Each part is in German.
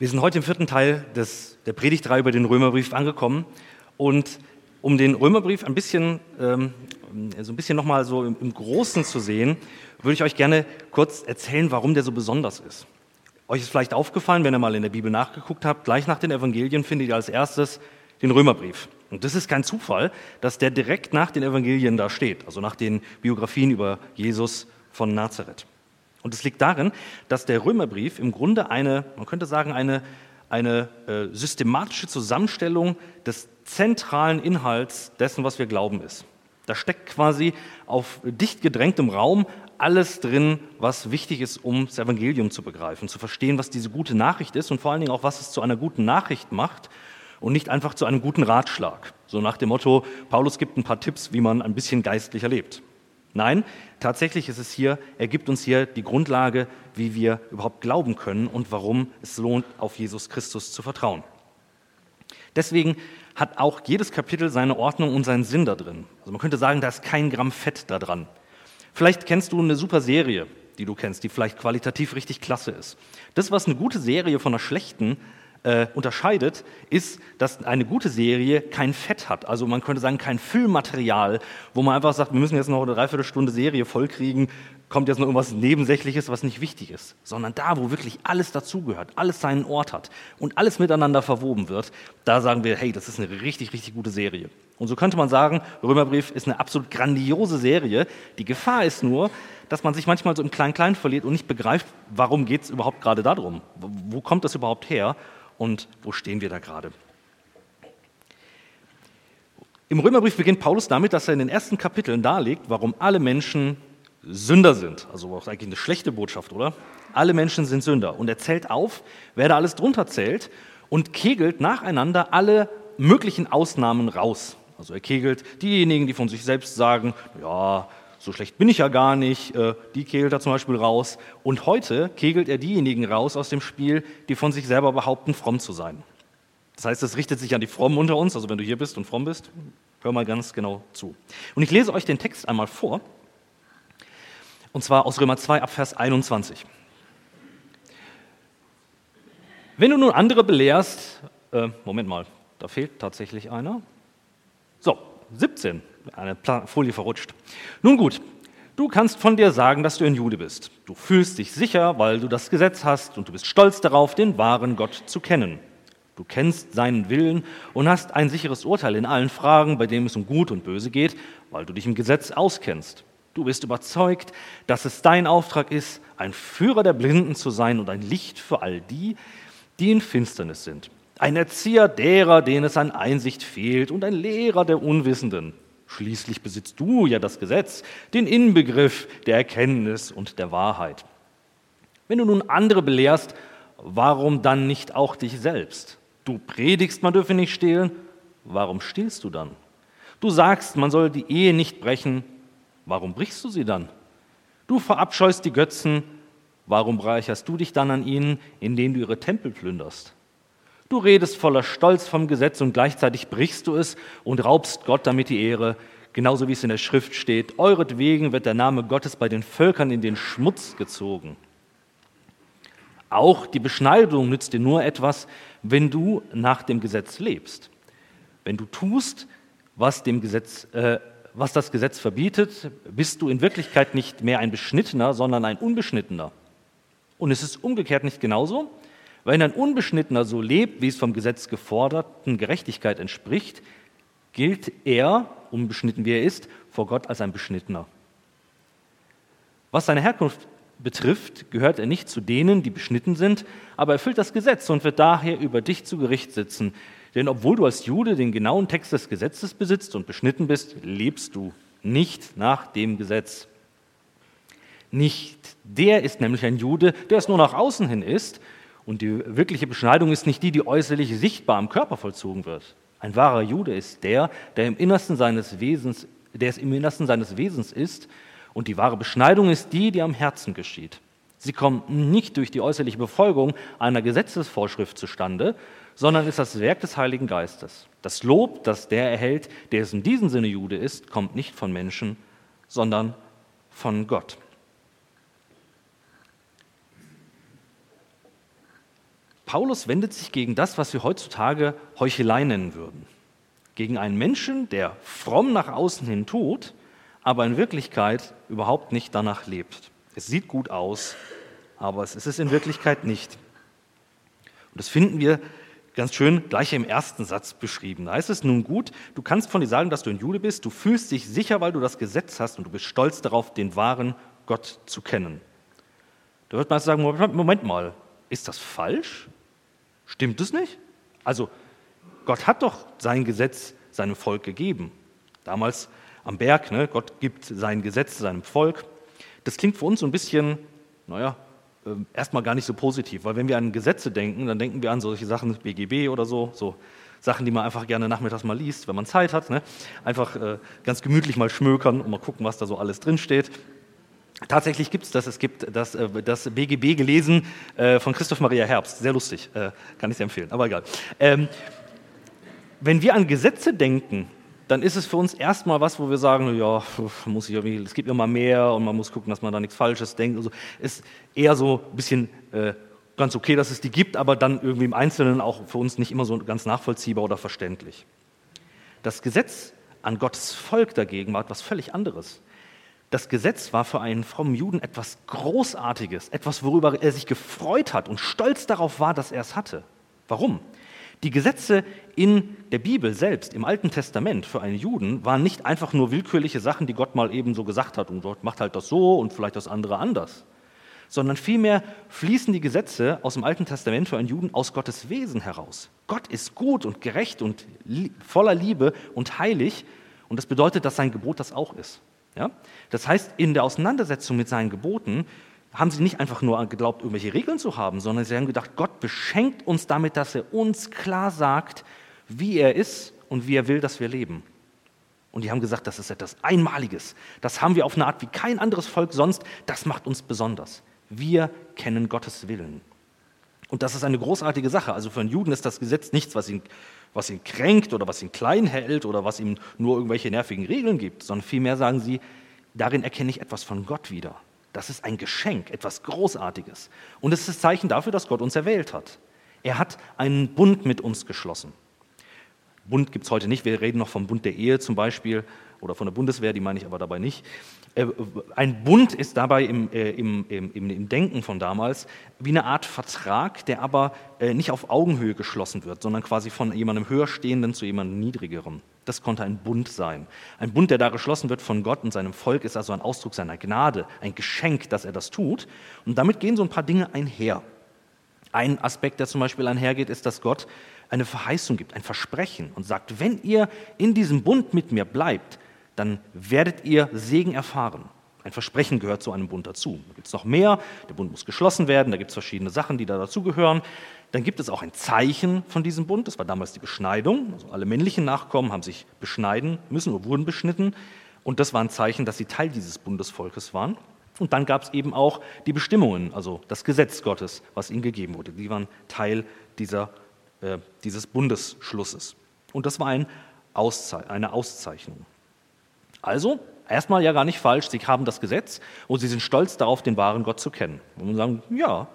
Wir sind heute im vierten Teil des, der Predigtreihe über den Römerbrief angekommen. Und um den Römerbrief ein bisschen, ähm, so ein bisschen nochmal so im, im Großen zu sehen, würde ich euch gerne kurz erzählen, warum der so besonders ist. Euch ist vielleicht aufgefallen, wenn ihr mal in der Bibel nachgeguckt habt, gleich nach den Evangelien findet ihr als erstes den Römerbrief. Und das ist kein Zufall, dass der direkt nach den Evangelien da steht, also nach den Biografien über Jesus von Nazareth. Und es liegt darin, dass der Römerbrief im Grunde eine, man könnte sagen, eine, eine äh, systematische Zusammenstellung des zentralen Inhalts dessen, was wir glauben, ist. Da steckt quasi auf dicht gedrängtem Raum alles drin, was wichtig ist, um das Evangelium zu begreifen, zu verstehen, was diese gute Nachricht ist und vor allen Dingen auch, was es zu einer guten Nachricht macht und nicht einfach zu einem guten Ratschlag. So nach dem Motto, Paulus gibt ein paar Tipps, wie man ein bisschen geistlicher lebt. Nein, tatsächlich ist es hier, er gibt uns hier die Grundlage, wie wir überhaupt glauben können und warum es lohnt, auf Jesus Christus zu vertrauen. Deswegen hat auch jedes Kapitel seine Ordnung und seinen Sinn da drin. Also man könnte sagen, da ist kein Gramm Fett da dran. Vielleicht kennst du eine super Serie, die du kennst, die vielleicht qualitativ richtig klasse ist. Das, was eine gute Serie von einer schlechten äh, unterscheidet, ist, dass eine gute Serie kein Fett hat. Also man könnte sagen, kein Füllmaterial, wo man einfach sagt, wir müssen jetzt noch eine Dreiviertelstunde Serie vollkriegen, kommt jetzt noch irgendwas Nebensächliches, was nicht wichtig ist. Sondern da, wo wirklich alles dazugehört, alles seinen Ort hat und alles miteinander verwoben wird, da sagen wir, hey, das ist eine richtig, richtig gute Serie. Und so könnte man sagen, Römerbrief ist eine absolut grandiose Serie. Die Gefahr ist nur, dass man sich manchmal so im Klein-Klein verliert und nicht begreift, warum geht es überhaupt gerade darum? Wo kommt das überhaupt her? Und wo stehen wir da gerade. Im Römerbrief beginnt Paulus damit, dass er in den ersten Kapiteln darlegt, warum alle Menschen Sünder sind. Also auch eigentlich eine schlechte Botschaft, oder? Alle Menschen sind Sünder. Und er zählt auf, wer da alles drunter zählt und kegelt nacheinander alle möglichen Ausnahmen raus. Also er kegelt diejenigen, die von sich selbst sagen, ja, so schlecht bin ich ja gar nicht, äh, die kegelt er zum Beispiel raus. Und heute kegelt er diejenigen raus aus dem Spiel, die von sich selber behaupten, fromm zu sein. Das heißt, es richtet sich an die Frommen unter uns, also wenn du hier bist und fromm bist, hör mal ganz genau zu. Und ich lese euch den Text einmal vor, und zwar aus Römer 2 ab Vers 21. Wenn du nun andere belehrst, äh, Moment mal, da fehlt tatsächlich einer. So, 17 eine Folie verrutscht. Nun gut, du kannst von dir sagen, dass du ein Jude bist. Du fühlst dich sicher, weil du das Gesetz hast und du bist stolz darauf, den wahren Gott zu kennen. Du kennst seinen Willen und hast ein sicheres Urteil in allen Fragen, bei denen es um Gut und Böse geht, weil du dich im Gesetz auskennst. Du bist überzeugt, dass es dein Auftrag ist, ein Führer der Blinden zu sein und ein Licht für all die, die in Finsternis sind. Ein Erzieher derer, denen es an Einsicht fehlt und ein Lehrer der Unwissenden. Schließlich besitzt du ja das Gesetz, den Inbegriff der Erkenntnis und der Wahrheit. Wenn du nun andere belehrst, warum dann nicht auch dich selbst? Du predigst, man dürfe nicht stehlen, warum stiehlst du dann? Du sagst, man soll die Ehe nicht brechen, warum brichst du sie dann? Du verabscheust die Götzen, warum bereicherst du dich dann an ihnen, indem du ihre Tempel plünderst? Du redest voller Stolz vom Gesetz und gleichzeitig brichst du es und raubst Gott damit die Ehre, genauso wie es in der Schrift steht. Euretwegen wird der Name Gottes bei den Völkern in den Schmutz gezogen. Auch die Beschneidung nützt dir nur etwas, wenn du nach dem Gesetz lebst. Wenn du tust, was, dem Gesetz, äh, was das Gesetz verbietet, bist du in Wirklichkeit nicht mehr ein Beschnittener, sondern ein Unbeschnittener. Und es ist umgekehrt nicht genauso. Wenn ein Unbeschnittener so lebt, wie es vom Gesetz geforderten Gerechtigkeit entspricht, gilt er, unbeschnitten wie er ist, vor Gott als ein Beschnittener. Was seine Herkunft betrifft, gehört er nicht zu denen, die beschnitten sind, aber erfüllt das Gesetz und wird daher über dich zu Gericht sitzen. Denn obwohl du als Jude den genauen Text des Gesetzes besitzt und beschnitten bist, lebst du nicht nach dem Gesetz. Nicht der ist nämlich ein Jude, der es nur nach außen hin ist, und die wirkliche Beschneidung ist nicht die, die äußerlich sichtbar am Körper vollzogen wird. Ein wahrer Jude ist der, der im Innersten seines Wesens, der es im Innersten seines Wesens ist. Und die wahre Beschneidung ist die, die am Herzen geschieht. Sie kommt nicht durch die äußerliche Befolgung einer Gesetzesvorschrift zustande, sondern ist das Werk des Heiligen Geistes. Das Lob, das der erhält, der es in diesem Sinne Jude ist, kommt nicht von Menschen, sondern von Gott. Paulus wendet sich gegen das, was wir heutzutage Heuchelei nennen würden. Gegen einen Menschen, der fromm nach außen hin tut, aber in Wirklichkeit überhaupt nicht danach lebt. Es sieht gut aus, aber es ist es in Wirklichkeit nicht. Und das finden wir ganz schön gleich im ersten Satz beschrieben. Da heißt es nun gut, du kannst von dir sagen, dass du ein Jude bist, du fühlst dich sicher, weil du das Gesetz hast und du bist stolz darauf, den wahren Gott zu kennen. Da wird man sagen, Moment mal, ist das falsch? Stimmt es nicht? Also Gott hat doch sein Gesetz seinem Volk gegeben. Damals am Berg, ne? Gott gibt sein Gesetz seinem Volk. Das klingt für uns so ein bisschen, naja, äh, erstmal gar nicht so positiv, weil wenn wir an Gesetze denken, dann denken wir an solche Sachen, BGB oder so, so Sachen, die man einfach gerne nachmittags mal liest, wenn man Zeit hat. Ne? Einfach äh, ganz gemütlich mal schmökern und mal gucken, was da so alles drinsteht. Tatsächlich gibt es das. Es gibt das, äh, das BGB gelesen äh, von Christoph Maria Herbst. Sehr lustig. Äh, kann ich sehr empfehlen, aber egal. Ähm, wenn wir an Gesetze denken, dann ist es für uns erstmal was, wo wir sagen, ja, muss ich irgendwie, es gibt immer mehr und man muss gucken, dass man da nichts Falsches denkt. Also ist eher so ein bisschen ganz okay, dass es die gibt, aber dann irgendwie im Einzelnen auch für uns nicht immer so ganz nachvollziehbar oder verständlich. Das Gesetz an Gottes Volk dagegen war etwas völlig anderes. Das Gesetz war für einen frommen Juden etwas Großartiges, etwas, worüber er sich gefreut hat und stolz darauf war, dass er es hatte. Warum? Die Gesetze in der Bibel selbst, im Alten Testament für einen Juden, waren nicht einfach nur willkürliche Sachen, die Gott mal eben so gesagt hat und Gott macht halt das so und vielleicht das andere anders, sondern vielmehr fließen die Gesetze aus dem Alten Testament für einen Juden aus Gottes Wesen heraus. Gott ist gut und gerecht und voller Liebe und heilig und das bedeutet, dass sein Gebot das auch ist. Ja? Das heißt, in der Auseinandersetzung mit seinen Geboten haben sie nicht einfach nur geglaubt, irgendwelche Regeln zu haben, sondern sie haben gedacht, Gott beschenkt uns damit, dass er uns klar sagt, wie er ist und wie er will, dass wir leben. Und die haben gesagt, das ist etwas Einmaliges. Das haben wir auf eine Art wie kein anderes Volk sonst. Das macht uns besonders. Wir kennen Gottes Willen. Und das ist eine großartige Sache. Also für einen Juden ist das Gesetz nichts, was ihn, was ihn kränkt oder was ihn klein hält oder was ihm nur irgendwelche nervigen Regeln gibt, sondern vielmehr sagen sie, darin erkenne ich etwas von Gott wieder. Das ist ein Geschenk, etwas Großartiges. Und es ist das Zeichen dafür, dass Gott uns erwählt hat. Er hat einen Bund mit uns geschlossen. Bund gibt es heute nicht. Wir reden noch vom Bund der Ehe zum Beispiel oder von der Bundeswehr, die meine ich aber dabei nicht. Äh, ein Bund ist dabei im, äh, im, im, im, Denken von damals wie eine Art Vertrag, der aber äh, nicht auf Augenhöhe geschlossen wird, sondern quasi von jemandem höherstehenden zu jemandem niedrigerem. Das konnte ein Bund sein. Ein Bund, der da geschlossen wird von Gott und seinem Volk, ist also ein Ausdruck seiner Gnade, ein Geschenk, dass er das tut. Und damit gehen so ein paar Dinge einher. Ein Aspekt, der zum Beispiel einhergeht, ist, dass Gott eine Verheißung gibt, ein Versprechen und sagt, wenn ihr in diesem Bund mit mir bleibt, dann werdet ihr Segen erfahren. Ein Versprechen gehört zu einem Bund dazu. Da gibt es noch mehr, der Bund muss geschlossen werden, da gibt es verschiedene Sachen, die da dazugehören. Dann gibt es auch ein Zeichen von diesem Bund, das war damals die Beschneidung. Also alle männlichen Nachkommen haben sich beschneiden müssen oder wurden beschnitten. Und das war ein Zeichen, dass sie Teil dieses Bundesvolkes waren. Und dann gab es eben auch die Bestimmungen, also das Gesetz Gottes, was ihnen gegeben wurde. Die waren Teil dieser, äh, dieses Bundesschlusses. Und das war ein Auszei eine Auszeichnung. Also, erstmal ja gar nicht falsch, sie haben das Gesetz und sie sind stolz darauf, den wahren Gott zu kennen. Und man sagen, ja,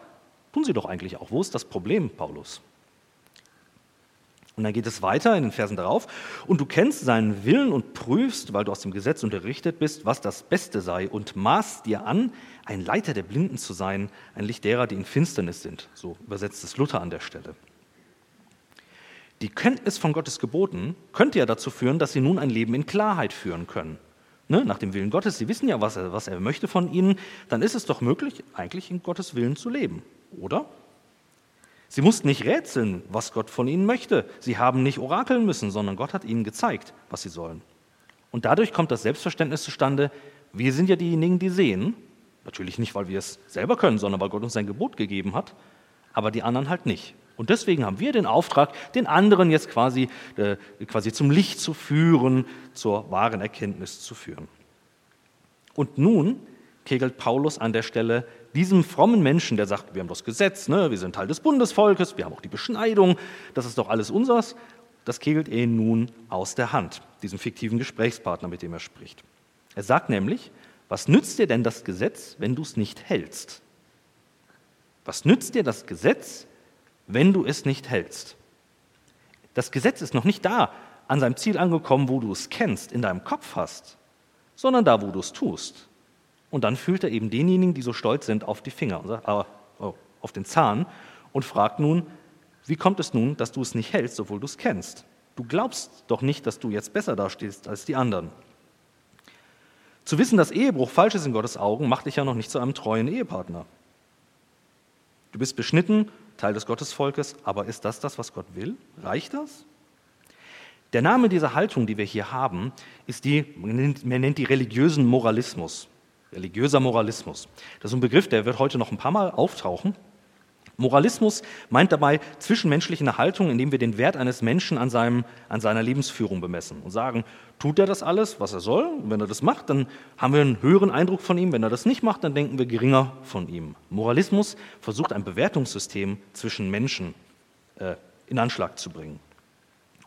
tun sie doch eigentlich auch. Wo ist das Problem, Paulus? Und dann geht es weiter in den Versen darauf. Und du kennst seinen Willen und prüfst, weil du aus dem Gesetz unterrichtet bist, was das Beste sei und maßt dir an, ein Leiter der Blinden zu sein, ein Licht derer, die in Finsternis sind. So übersetzt es Luther an der Stelle. Die Kenntnis von Gottes Geboten könnte ja dazu führen, dass sie nun ein Leben in Klarheit führen können. Ne? Nach dem Willen Gottes, sie wissen ja, was er, was er möchte von ihnen, dann ist es doch möglich, eigentlich in Gottes Willen zu leben, oder? Sie mussten nicht rätseln, was Gott von ihnen möchte. Sie haben nicht orakeln müssen, sondern Gott hat ihnen gezeigt, was sie sollen. Und dadurch kommt das Selbstverständnis zustande, wir sind ja diejenigen, die sehen. Natürlich nicht, weil wir es selber können, sondern weil Gott uns sein Gebot gegeben hat, aber die anderen halt nicht. Und deswegen haben wir den Auftrag, den anderen jetzt quasi, äh, quasi zum Licht zu führen, zur wahren Erkenntnis zu führen. Und nun kegelt Paulus an der Stelle diesem frommen Menschen, der sagt, wir haben das Gesetz, ne, wir sind Teil des Bundesvolkes, wir haben auch die Beschneidung, das ist doch alles unseres, das kegelt er nun aus der Hand, diesem fiktiven Gesprächspartner, mit dem er spricht. Er sagt nämlich, was nützt dir denn das Gesetz, wenn du es nicht hältst? Was nützt dir das Gesetz, wenn du es nicht hältst. Das Gesetz ist noch nicht da, an seinem Ziel angekommen, wo du es kennst, in deinem Kopf hast, sondern da, wo du es tust. Und dann fühlt er eben denjenigen, die so stolz sind, auf die Finger ah, oh, auf den Zahn und fragt nun, wie kommt es nun, dass du es nicht hältst, obwohl du es kennst? Du glaubst doch nicht, dass du jetzt besser dastehst als die anderen. Zu wissen, dass Ehebruch falsch ist in Gottes Augen, macht dich ja noch nicht zu einem treuen Ehepartner. Du bist beschnitten, Teil des Gottesvolkes, aber ist das das, was Gott will? Reicht das? Der Name dieser Haltung, die wir hier haben, ist die, man nennt, man nennt die religiösen Moralismus. Religiöser Moralismus. Das ist ein Begriff, der wird heute noch ein paar Mal auftauchen. Moralismus meint dabei zwischenmenschliche Haltung, indem wir den Wert eines Menschen an, seinem, an seiner Lebensführung bemessen und sagen, tut er das alles, was er soll? Und wenn er das macht, dann haben wir einen höheren Eindruck von ihm. Wenn er das nicht macht, dann denken wir geringer von ihm. Moralismus versucht ein Bewertungssystem zwischen Menschen äh, in Anschlag zu bringen.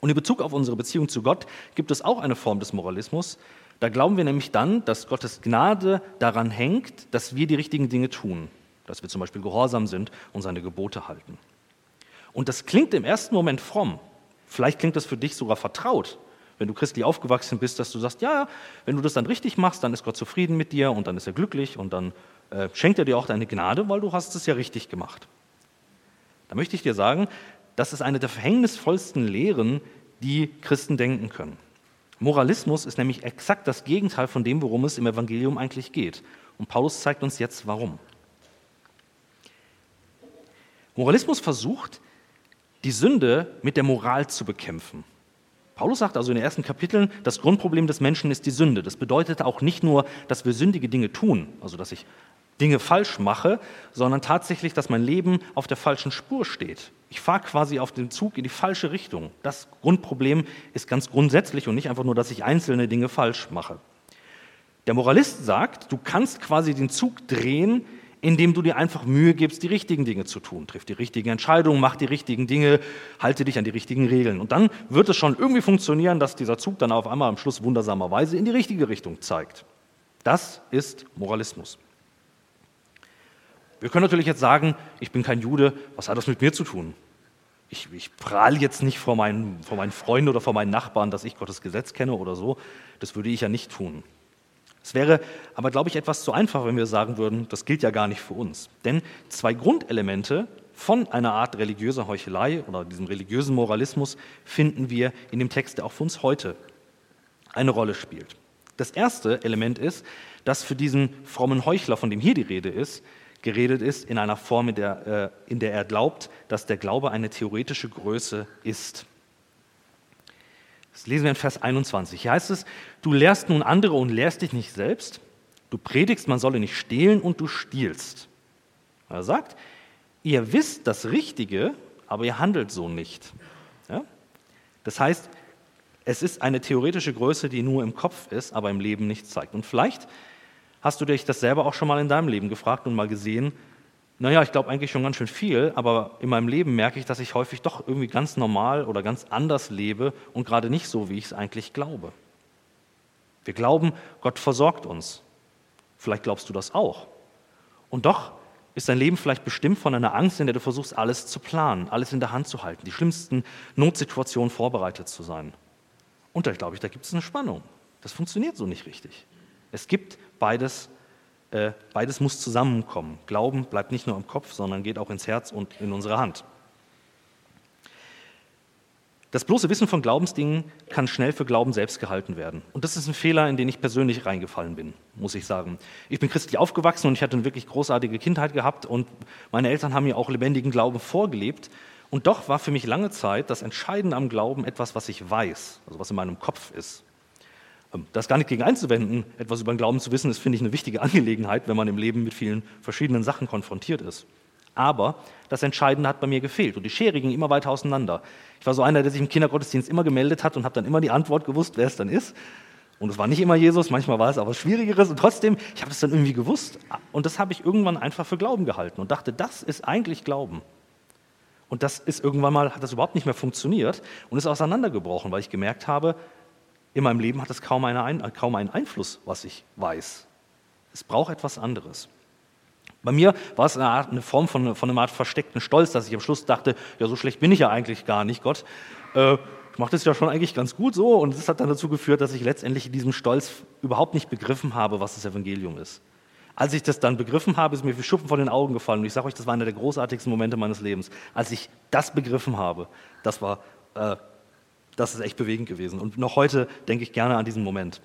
Und in Bezug auf unsere Beziehung zu Gott gibt es auch eine Form des Moralismus. Da glauben wir nämlich dann, dass Gottes Gnade daran hängt, dass wir die richtigen Dinge tun dass wir zum Beispiel gehorsam sind und seine Gebote halten. Und das klingt im ersten Moment fromm. Vielleicht klingt das für dich sogar vertraut, wenn du christlich aufgewachsen bist, dass du sagst, ja, wenn du das dann richtig machst, dann ist Gott zufrieden mit dir und dann ist er glücklich und dann äh, schenkt er dir auch deine Gnade, weil du hast es ja richtig gemacht. Da möchte ich dir sagen, das ist eine der verhängnisvollsten Lehren, die Christen denken können. Moralismus ist nämlich exakt das Gegenteil von dem, worum es im Evangelium eigentlich geht. Und Paulus zeigt uns jetzt, warum. Moralismus versucht, die Sünde mit der Moral zu bekämpfen. Paulus sagt also in den ersten Kapiteln, das Grundproblem des Menschen ist die Sünde. Das bedeutet auch nicht nur, dass wir sündige Dinge tun, also dass ich Dinge falsch mache, sondern tatsächlich, dass mein Leben auf der falschen Spur steht. Ich fahre quasi auf den Zug in die falsche Richtung. Das Grundproblem ist ganz grundsätzlich und nicht einfach nur, dass ich einzelne Dinge falsch mache. Der Moralist sagt, du kannst quasi den Zug drehen indem du dir einfach Mühe gibst, die richtigen Dinge zu tun. Triff die richtigen Entscheidungen, mach die richtigen Dinge, halte dich an die richtigen Regeln. Und dann wird es schon irgendwie funktionieren, dass dieser Zug dann auf einmal am Schluss wundersamerweise in die richtige Richtung zeigt. Das ist Moralismus. Wir können natürlich jetzt sagen, ich bin kein Jude, was hat das mit mir zu tun? Ich, ich prahle jetzt nicht vor meinen, vor meinen Freunden oder vor meinen Nachbarn, dass ich Gottes Gesetz kenne oder so. Das würde ich ja nicht tun. Es wäre aber, glaube ich, etwas zu einfach, wenn wir sagen würden, das gilt ja gar nicht für uns. Denn zwei Grundelemente von einer Art religiöser Heuchelei oder diesem religiösen Moralismus finden wir in dem Text, der auch für uns heute eine Rolle spielt. Das erste Element ist, dass für diesen frommen Heuchler, von dem hier die Rede ist, geredet ist in einer Form, in der, äh, in der er glaubt, dass der Glaube eine theoretische Größe ist. Das lesen wir in Vers 21. Hier heißt es, du lehrst nun andere und lehrst dich nicht selbst. Du predigst, man solle nicht stehlen und du stiehlst. Er sagt, ihr wisst das Richtige, aber ihr handelt so nicht. Ja? Das heißt, es ist eine theoretische Größe, die nur im Kopf ist, aber im Leben nichts zeigt. Und vielleicht hast du dich das selber auch schon mal in deinem Leben gefragt und mal gesehen, naja, ich glaube eigentlich schon ganz schön viel, aber in meinem Leben merke ich, dass ich häufig doch irgendwie ganz normal oder ganz anders lebe und gerade nicht so, wie ich es eigentlich glaube. Wir glauben, Gott versorgt uns. Vielleicht glaubst du das auch. Und doch ist dein Leben vielleicht bestimmt von einer Angst, in der du versuchst, alles zu planen, alles in der Hand zu halten, die schlimmsten Notsituationen vorbereitet zu sein. Und da glaube ich, da gibt es eine Spannung. Das funktioniert so nicht richtig. Es gibt beides beides muss zusammenkommen. Glauben bleibt nicht nur im Kopf, sondern geht auch ins Herz und in unsere Hand. Das bloße Wissen von Glaubensdingen kann schnell für Glauben selbst gehalten werden. Und das ist ein Fehler, in den ich persönlich reingefallen bin, muss ich sagen. Ich bin christlich aufgewachsen und ich hatte eine wirklich großartige Kindheit gehabt und meine Eltern haben mir auch lebendigen Glauben vorgelebt. Und doch war für mich lange Zeit das Entscheidende am Glauben etwas, was ich weiß, also was in meinem Kopf ist. Ähm, das gar nicht gegen einzuwenden, etwas über den Glauben zu wissen, ist, finde ich, eine wichtige Angelegenheit, wenn man im Leben mit vielen verschiedenen Sachen konfrontiert ist. Aber das Entscheidende hat bei mir gefehlt und die Schere ging immer weiter auseinander. Ich war so einer, der sich im Kindergottesdienst immer gemeldet hat und habe dann immer die Antwort gewusst, wer es dann ist. Und es war nicht immer Jesus, manchmal war es aber Schwierigeres und trotzdem, ich habe es dann irgendwie gewusst und das habe ich irgendwann einfach für Glauben gehalten und dachte, das ist eigentlich Glauben. Und das ist irgendwann mal, hat das überhaupt nicht mehr funktioniert und ist auseinandergebrochen, weil ich gemerkt habe, in meinem Leben hat es kaum, eine, kaum einen Einfluss, was ich weiß. Es braucht etwas anderes. Bei mir war es eine, Art, eine Form von, von einer Art versteckten Stolz, dass ich am Schluss dachte, ja, so schlecht bin ich ja eigentlich gar nicht, Gott. Äh, ich mache das ja schon eigentlich ganz gut so. Und das hat dann dazu geführt, dass ich letztendlich in diesem Stolz überhaupt nicht begriffen habe, was das Evangelium ist. Als ich das dann begriffen habe, ist mir wie Schuppen von den Augen gefallen. Und ich sage euch, das war einer der großartigsten Momente meines Lebens. Als ich das begriffen habe, das war, äh, das ist echt bewegend gewesen. Und noch heute denke ich gerne an diesen Moment.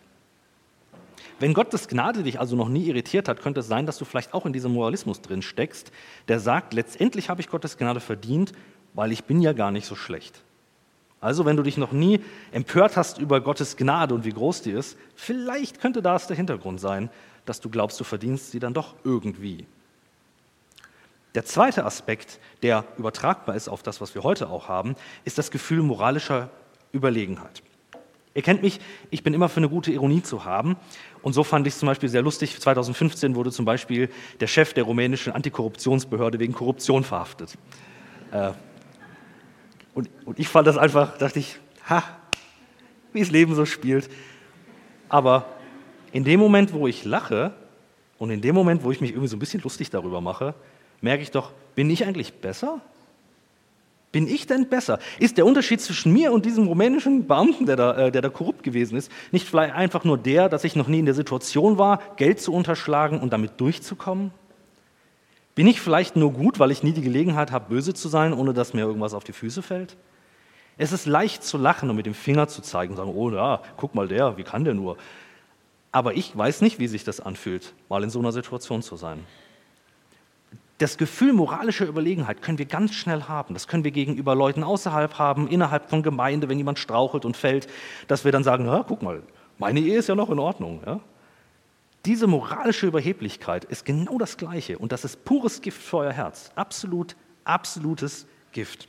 Wenn Gottes Gnade dich also noch nie irritiert hat, könnte es sein, dass du vielleicht auch in diesem Moralismus drin steckst, der sagt, letztendlich habe ich Gottes Gnade verdient, weil ich bin ja gar nicht so schlecht. Also wenn du dich noch nie empört hast über Gottes Gnade und wie groß die ist, vielleicht könnte das der Hintergrund sein, dass du glaubst, du verdienst sie dann doch irgendwie. Der zweite Aspekt, der übertragbar ist auf das, was wir heute auch haben, ist das Gefühl moralischer Überlegenheit. Ihr kennt mich, ich bin immer für eine gute Ironie zu haben. Und so fand ich es zum Beispiel sehr lustig. 2015 wurde zum Beispiel der Chef der rumänischen Antikorruptionsbehörde wegen Korruption verhaftet. Äh, und ich fand das einfach, dachte ich, ha, wie das Leben so spielt. Aber in dem Moment, wo ich lache und in dem Moment, wo ich mich irgendwie so ein bisschen lustig darüber mache, merke ich doch, bin ich eigentlich besser? Bin ich denn besser? Ist der Unterschied zwischen mir und diesem rumänischen Beamten, der da, äh, der da korrupt gewesen ist, nicht vielleicht einfach nur der, dass ich noch nie in der Situation war, Geld zu unterschlagen und damit durchzukommen? Bin ich vielleicht nur gut, weil ich nie die Gelegenheit habe, böse zu sein, ohne dass mir irgendwas auf die Füße fällt? Es ist leicht zu lachen und mit dem Finger zu zeigen und sagen, oh ja, guck mal der, wie kann der nur? Aber ich weiß nicht, wie sich das anfühlt, mal in so einer Situation zu sein. Das Gefühl moralischer Überlegenheit können wir ganz schnell haben. Das können wir gegenüber Leuten außerhalb haben, innerhalb von Gemeinde, wenn jemand strauchelt und fällt, dass wir dann sagen, guck mal, meine Ehe ist ja noch in Ordnung. Ja? Diese moralische Überheblichkeit ist genau das Gleiche und das ist pures Gift für euer Herz. Absolut, absolutes Gift.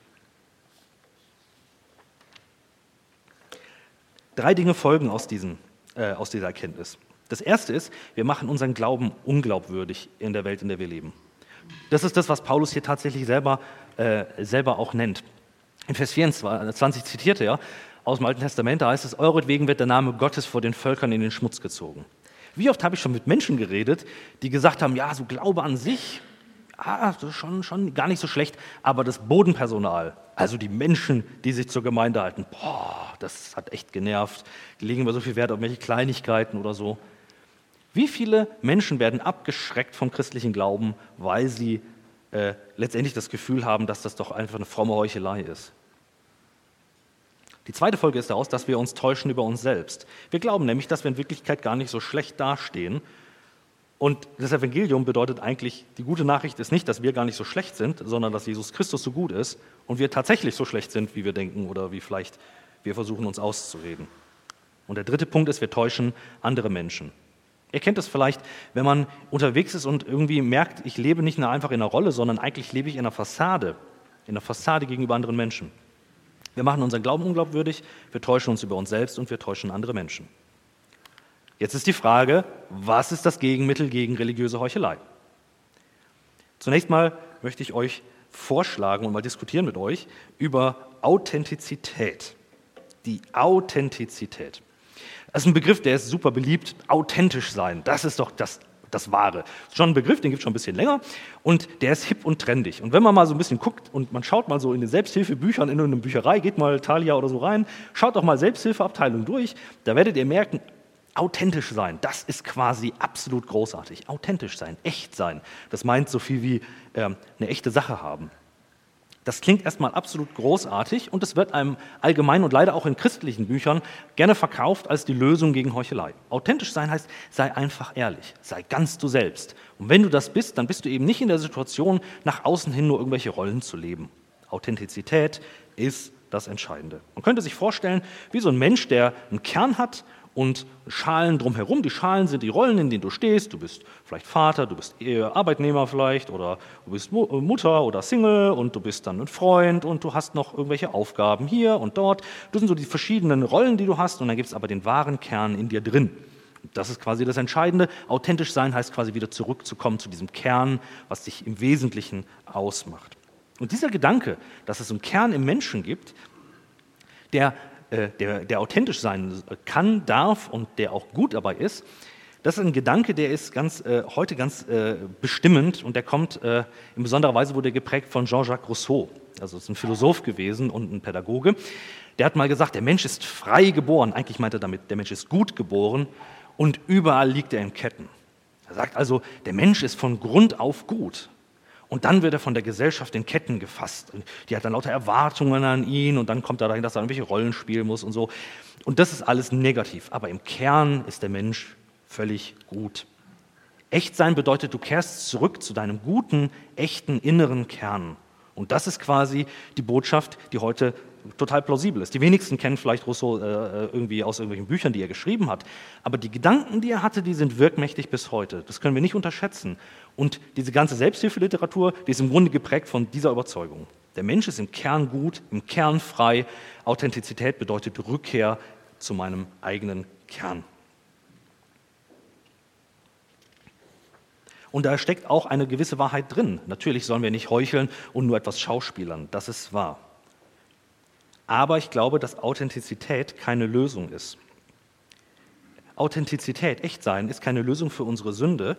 Drei Dinge folgen aus diesen äh, aus dieser Erkenntnis. Das erste ist, wir machen unseren Glauben unglaubwürdig in der Welt, in der wir leben. Das ist das, was Paulus hier tatsächlich selber, äh, selber auch nennt. In Vers 24 zitiert er aus dem Alten Testament, da heißt es, euretwegen wird der Name Gottes vor den Völkern in den Schmutz gezogen. Wie oft habe ich schon mit Menschen geredet, die gesagt haben, ja, so Glaube an sich, ah, das ist schon, schon gar nicht so schlecht, aber das Bodenpersonal, also die Menschen, die sich zur Gemeinde halten, boah, das hat echt genervt. Die legen immer so viel Wert auf welche Kleinigkeiten oder so. Wie viele Menschen werden abgeschreckt vom christlichen Glauben, weil sie äh, letztendlich das Gefühl haben, dass das doch einfach eine fromme Heuchelei ist? Die zweite Folge ist daraus, dass wir uns täuschen über uns selbst. Wir glauben nämlich, dass wir in Wirklichkeit gar nicht so schlecht dastehen und das Evangelium bedeutet eigentlich, die gute Nachricht ist nicht, dass wir gar nicht so schlecht sind, sondern dass Jesus Christus so gut ist und wir tatsächlich so schlecht sind, wie wir denken oder wie vielleicht wir versuchen uns auszureden. Und der dritte Punkt ist, wir täuschen andere Menschen. Ihr kennt es vielleicht, wenn man unterwegs ist und irgendwie merkt, ich lebe nicht nur einfach in einer Rolle, sondern eigentlich lebe ich in einer Fassade, in einer Fassade gegenüber anderen Menschen. Wir machen unseren Glauben unglaubwürdig, wir täuschen uns über uns selbst und wir täuschen andere Menschen. Jetzt ist die Frage, was ist das Gegenmittel gegen religiöse Heuchelei? Zunächst mal möchte ich euch vorschlagen und mal diskutieren mit euch über Authentizität. Die Authentizität. Das ist ein Begriff, der ist super beliebt. Authentisch sein, das ist doch das, das Wahre. Das ist schon ein Begriff, den gibt es schon ein bisschen länger und der ist hip und trendig. Und wenn man mal so ein bisschen guckt und man schaut mal so in den Selbsthilfebüchern in einer Bücherei, geht mal Thalia oder so rein, schaut doch mal Selbsthilfeabteilung durch, da werdet ihr merken, Authentisch sein, das ist quasi absolut großartig. Authentisch sein, echt sein, das meint so viel wie äh, eine echte Sache haben. Das klingt erstmal absolut großartig und es wird einem allgemein und leider auch in christlichen Büchern gerne verkauft als die Lösung gegen Heuchelei. Authentisch sein heißt, sei einfach ehrlich, sei ganz du selbst. Und wenn du das bist, dann bist du eben nicht in der Situation, nach außen hin nur irgendwelche Rollen zu leben. Authentizität ist das Entscheidende. Man könnte sich vorstellen, wie so ein Mensch, der einen Kern hat und Schalen drumherum. Die Schalen sind die Rollen, in denen du stehst. Du bist vielleicht Vater, du bist Arbeitnehmer vielleicht oder du bist äh, Mutter oder Single und du bist dann ein Freund und du hast noch irgendwelche Aufgaben hier und dort. Das sind so die verschiedenen Rollen, die du hast und dann gibt es aber den wahren Kern in dir drin. Das ist quasi das Entscheidende. Authentisch sein heißt quasi wieder zurückzukommen zu diesem Kern, was dich im Wesentlichen ausmacht. Und dieser Gedanke, dass es einen Kern im Menschen gibt, der äh, der, der authentisch sein kann, darf und der auch gut dabei ist, Das ist ein Gedanke, der ist ganz, äh, heute ganz äh, bestimmend und der kommt, äh, in besonderer Weise wurde geprägt von Jean-Jacques Rousseau. Also ist ein Philosoph gewesen und ein Pädagoge. Der hat mal gesagt, der Mensch ist frei geboren. Eigentlich meint er damit, der Mensch ist gut geboren und überall liegt er in Ketten. Er sagt also, der Mensch ist von Grund auf gut. Und dann wird er von der Gesellschaft in Ketten gefasst. Die hat dann lauter Erwartungen an ihn und dann kommt er dahin, dass er irgendwelche Rollen spielen muss und so. Und das ist alles negativ. Aber im Kern ist der Mensch völlig gut. Echt sein bedeutet, du kehrst zurück zu deinem guten, echten inneren Kern. Und das ist quasi die Botschaft, die heute total plausibel ist. Die wenigsten kennen vielleicht Rousseau äh, irgendwie aus irgendwelchen Büchern, die er geschrieben hat. Aber die Gedanken, die er hatte, die sind wirkmächtig bis heute. Das können wir nicht unterschätzen. Und diese ganze Selbsthilfeliteratur, die ist im Grunde geprägt von dieser Überzeugung. Der Mensch ist im Kern gut, im Kern frei. Authentizität bedeutet Rückkehr zu meinem eigenen Kern. Und da steckt auch eine gewisse Wahrheit drin. Natürlich sollen wir nicht heucheln und nur etwas schauspielern, das ist wahr. Aber ich glaube, dass Authentizität keine Lösung ist. Authentizität, echt sein, ist keine Lösung für unsere Sünde.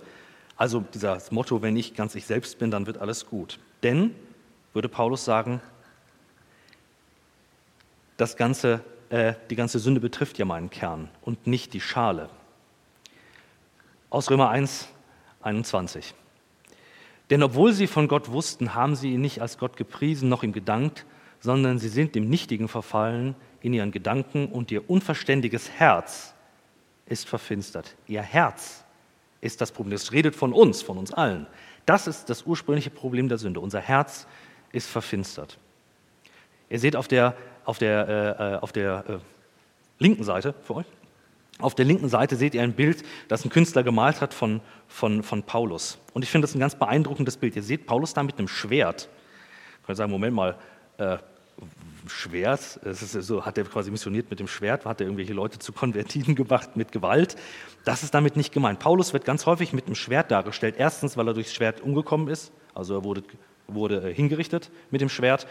Also dieses Motto, wenn ich ganz ich selbst bin, dann wird alles gut. Denn, würde Paulus sagen, das ganze, äh, die ganze Sünde betrifft ja meinen Kern und nicht die Schale. Aus Römer 1, 21. Denn obwohl sie von Gott wussten, haben sie ihn nicht als Gott gepriesen noch ihm gedankt, sondern sie sind dem Nichtigen verfallen in ihren Gedanken und ihr unverständiges Herz ist verfinstert. Ihr Herz ist das Problem. Das redet von uns, von uns allen. Das ist das ursprüngliche Problem der Sünde. Unser Herz ist verfinstert. Ihr seht auf der, auf der, äh, äh auf der äh, linken Seite für euch, auf der linken Seite seht ihr ein Bild, das ein Künstler gemalt hat von, von, von Paulus. Und ich finde das ein ganz beeindruckendes Bild. Ihr seht Paulus da mit einem Schwert. Ich kann sagen, Moment mal, äh, Schwert, es ist so, hat er quasi missioniert mit dem Schwert, hat er irgendwelche Leute zu Konvertiten gemacht mit Gewalt. Das ist damit nicht gemeint. Paulus wird ganz häufig mit dem Schwert dargestellt. Erstens, weil er durchs Schwert umgekommen ist, also er wurde, wurde äh, hingerichtet mit dem Schwert.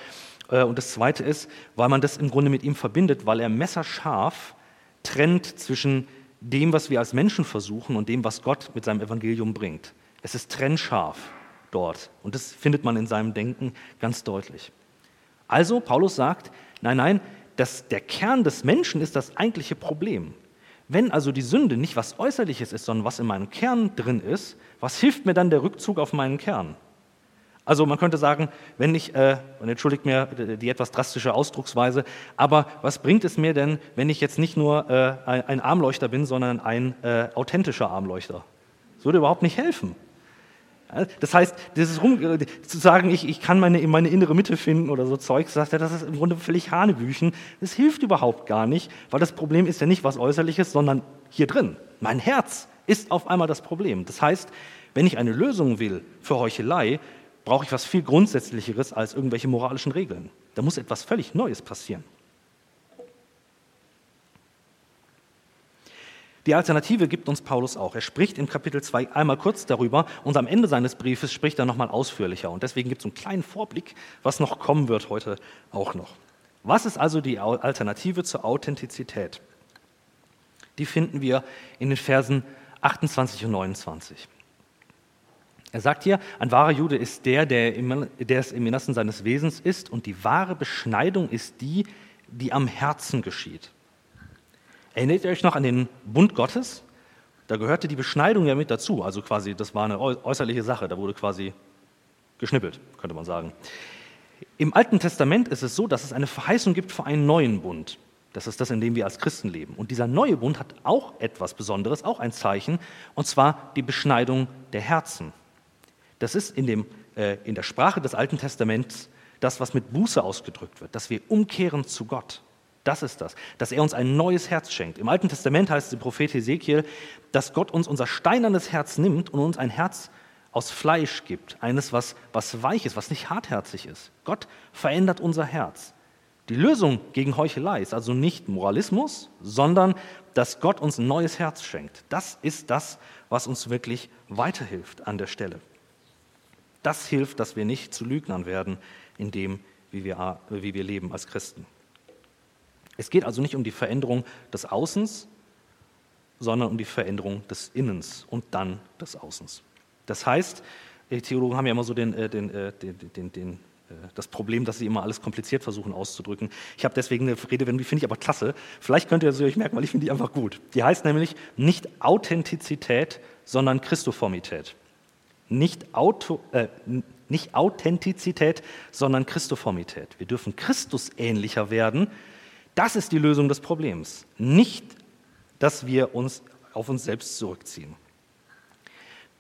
Äh, und das Zweite ist, weil man das im Grunde mit ihm verbindet, weil er messerscharf trennt zwischen dem, was wir als Menschen versuchen und dem, was Gott mit seinem Evangelium bringt. Es ist trennscharf dort und das findet man in seinem Denken ganz deutlich. Also, Paulus sagt, nein, nein, das, der Kern des Menschen ist das eigentliche Problem. Wenn also die Sünde nicht was Äußerliches ist, sondern was in meinem Kern drin ist, was hilft mir dann der Rückzug auf meinen Kern? Also man könnte sagen, wenn ich, äh, und entschuldigt mir die etwas drastische Ausdrucksweise, aber was bringt es mir denn, wenn ich jetzt nicht nur äh, ein Armleuchter bin, sondern ein äh, authentischer Armleuchter? Das würde überhaupt nicht helfen. Das heißt, dieses Rum, zu sagen, ich, ich kann meine, meine innere Mitte finden oder so Zeug, sagt er, das ist im Grunde völlig Hanebüchen. Das hilft überhaupt gar nicht, weil das Problem ist ja nicht was Äußerliches, sondern hier drin. Mein Herz ist auf einmal das Problem. Das heißt, wenn ich eine Lösung will für Heuchelei, brauche ich was viel Grundsätzlicheres als irgendwelche moralischen Regeln. Da muss etwas völlig Neues passieren. Die Alternative gibt uns Paulus auch. Er spricht im Kapitel 2 einmal kurz darüber und am Ende seines Briefes spricht er nochmal ausführlicher. Und deswegen gibt es einen kleinen Vorblick, was noch kommen wird heute auch noch. Was ist also die Alternative zur Authentizität? Die finden wir in den Versen 28 und 29. Er sagt hier, ein wahrer Jude ist der, der, im, der es im Innersten seines Wesens ist und die wahre Beschneidung ist die, die am Herzen geschieht. Erinnert ihr euch noch an den Bund Gottes? Da gehörte die Beschneidung ja mit dazu. Also quasi, das war eine äußerliche Sache. Da wurde quasi geschnippelt, könnte man sagen. Im Alten Testament ist es so, dass es eine Verheißung gibt für einen neuen Bund. Das ist das, in dem wir als Christen leben. Und dieser neue Bund hat auch etwas Besonderes, auch ein Zeichen, und zwar die Beschneidung der Herzen. Das ist in, dem, äh, in der Sprache des Alten Testaments das, was mit Buße ausgedrückt wird, dass wir umkehren zu Gott. Das ist das, dass er uns ein neues Herz schenkt. Im Alten Testament heißt es im Prophet Ezekiel, dass Gott uns unser steinernes Herz nimmt und uns ein Herz aus Fleisch gibt, eines, was, was weich ist, was nicht hartherzig ist. Gott verändert unser Herz. Die Lösung gegen Heuchelei ist also nicht Moralismus, sondern dass Gott uns ein neues Herz schenkt. Das ist das, was uns wirklich weiterhilft an der Stelle. Das hilft, dass wir nicht zu Lügnern werden in dem, wie wir, wie wir leben als Christen. Es geht also nicht um die Veränderung des Außens, sondern um die Veränderung des Innens und dann des Außens. Das heißt, Theologen haben ja immer so den, äh, äh, den, den, den äh, das Problem, dass sie immer alles kompliziert versuchen auszudrücken. Ich habe deswegen eine Redewendung, die finde ich aber klasse. Vielleicht könnt ihr sie euch merken, weil ich finde die einfach gut. Die heißt nämlich nicht Authentizität, sondern Christoformität. Nicht, Auto, äh, nicht Authentizität, sondern Christoformität. Wir dürfen Christus ähnlicher werden. Das ist die Lösung des Problems. Nicht, dass wir uns auf uns selbst zurückziehen.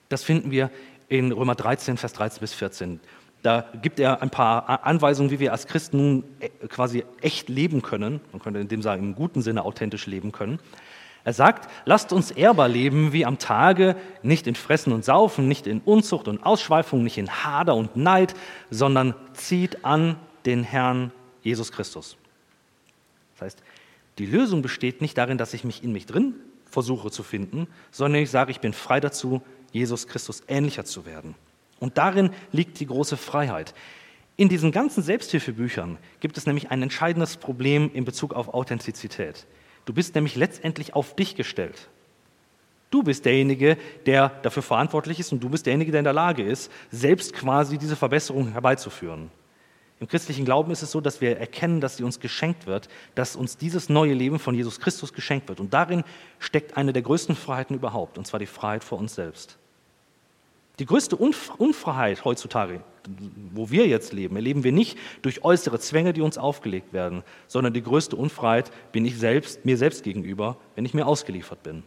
Das finden wir in Römer 13, Vers 13 bis 14. Da gibt er ein paar Anweisungen, wie wir als Christen nun äh, quasi echt leben können. Man könnte in dem sagen, im guten Sinne authentisch leben können. Er sagt, lasst uns ehrbar leben wie am Tage, nicht in Fressen und Saufen, nicht in Unzucht und Ausschweifung, nicht in Hader und Neid, sondern zieht an den Herrn Jesus Christus. Heißt, die Lösung besteht nicht darin, dass ich mich in mich drin versuche zu finden, sondern ich sage, ich bin frei dazu, Jesus Christus ähnlicher zu werden. Und darin liegt die große Freiheit. In diesen ganzen Selbsthilfebüchern gibt es nämlich ein entscheidendes Problem in Bezug auf Authentizität. Du bist nämlich letztendlich auf dich gestellt. Du bist derjenige, der dafür verantwortlich ist und du bist derjenige, der in der Lage ist, selbst quasi diese Verbesserung herbeizuführen. Im christlichen Glauben ist es so, dass wir erkennen, dass sie uns geschenkt wird, dass uns dieses neue Leben von Jesus Christus geschenkt wird. Und darin steckt eine der größten Freiheiten überhaupt, und zwar die Freiheit vor uns selbst. Die größte Unfreiheit heutzutage, wo wir jetzt leben, erleben wir nicht durch äußere Zwänge, die uns aufgelegt werden, sondern die größte Unfreiheit bin ich selbst, mir selbst gegenüber, wenn ich mir ausgeliefert bin.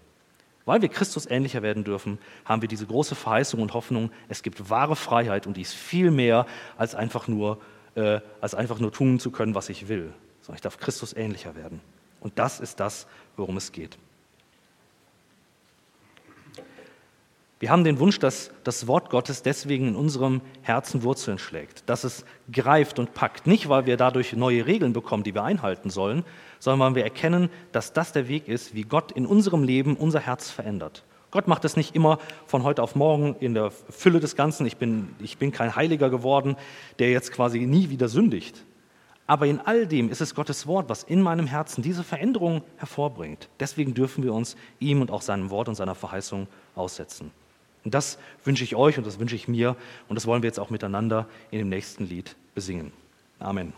Weil wir Christus ähnlicher werden dürfen, haben wir diese große Verheißung und Hoffnung, es gibt wahre Freiheit und die ist viel mehr als einfach nur, äh, als einfach nur tun zu können, was ich will, sondern ich darf Christus ähnlicher werden. Und das ist das, worum es geht. Wir haben den Wunsch, dass das Wort Gottes deswegen in unserem Herzen Wurzeln schlägt, dass es greift und packt. Nicht, weil wir dadurch neue Regeln bekommen, die wir einhalten sollen, sondern weil wir erkennen, dass das der Weg ist, wie Gott in unserem Leben unser Herz verändert. Gott macht es nicht immer von heute auf morgen in der Fülle des Ganzen. Ich bin, ich bin kein Heiliger geworden, der jetzt quasi nie wieder sündigt. Aber in all dem ist es Gottes Wort, was in meinem Herzen diese Veränderung hervorbringt. Deswegen dürfen wir uns ihm und auch seinem Wort und seiner Verheißung aussetzen. Und das wünsche ich euch und das wünsche ich mir und das wollen wir jetzt auch miteinander in dem nächsten Lied besingen. Amen.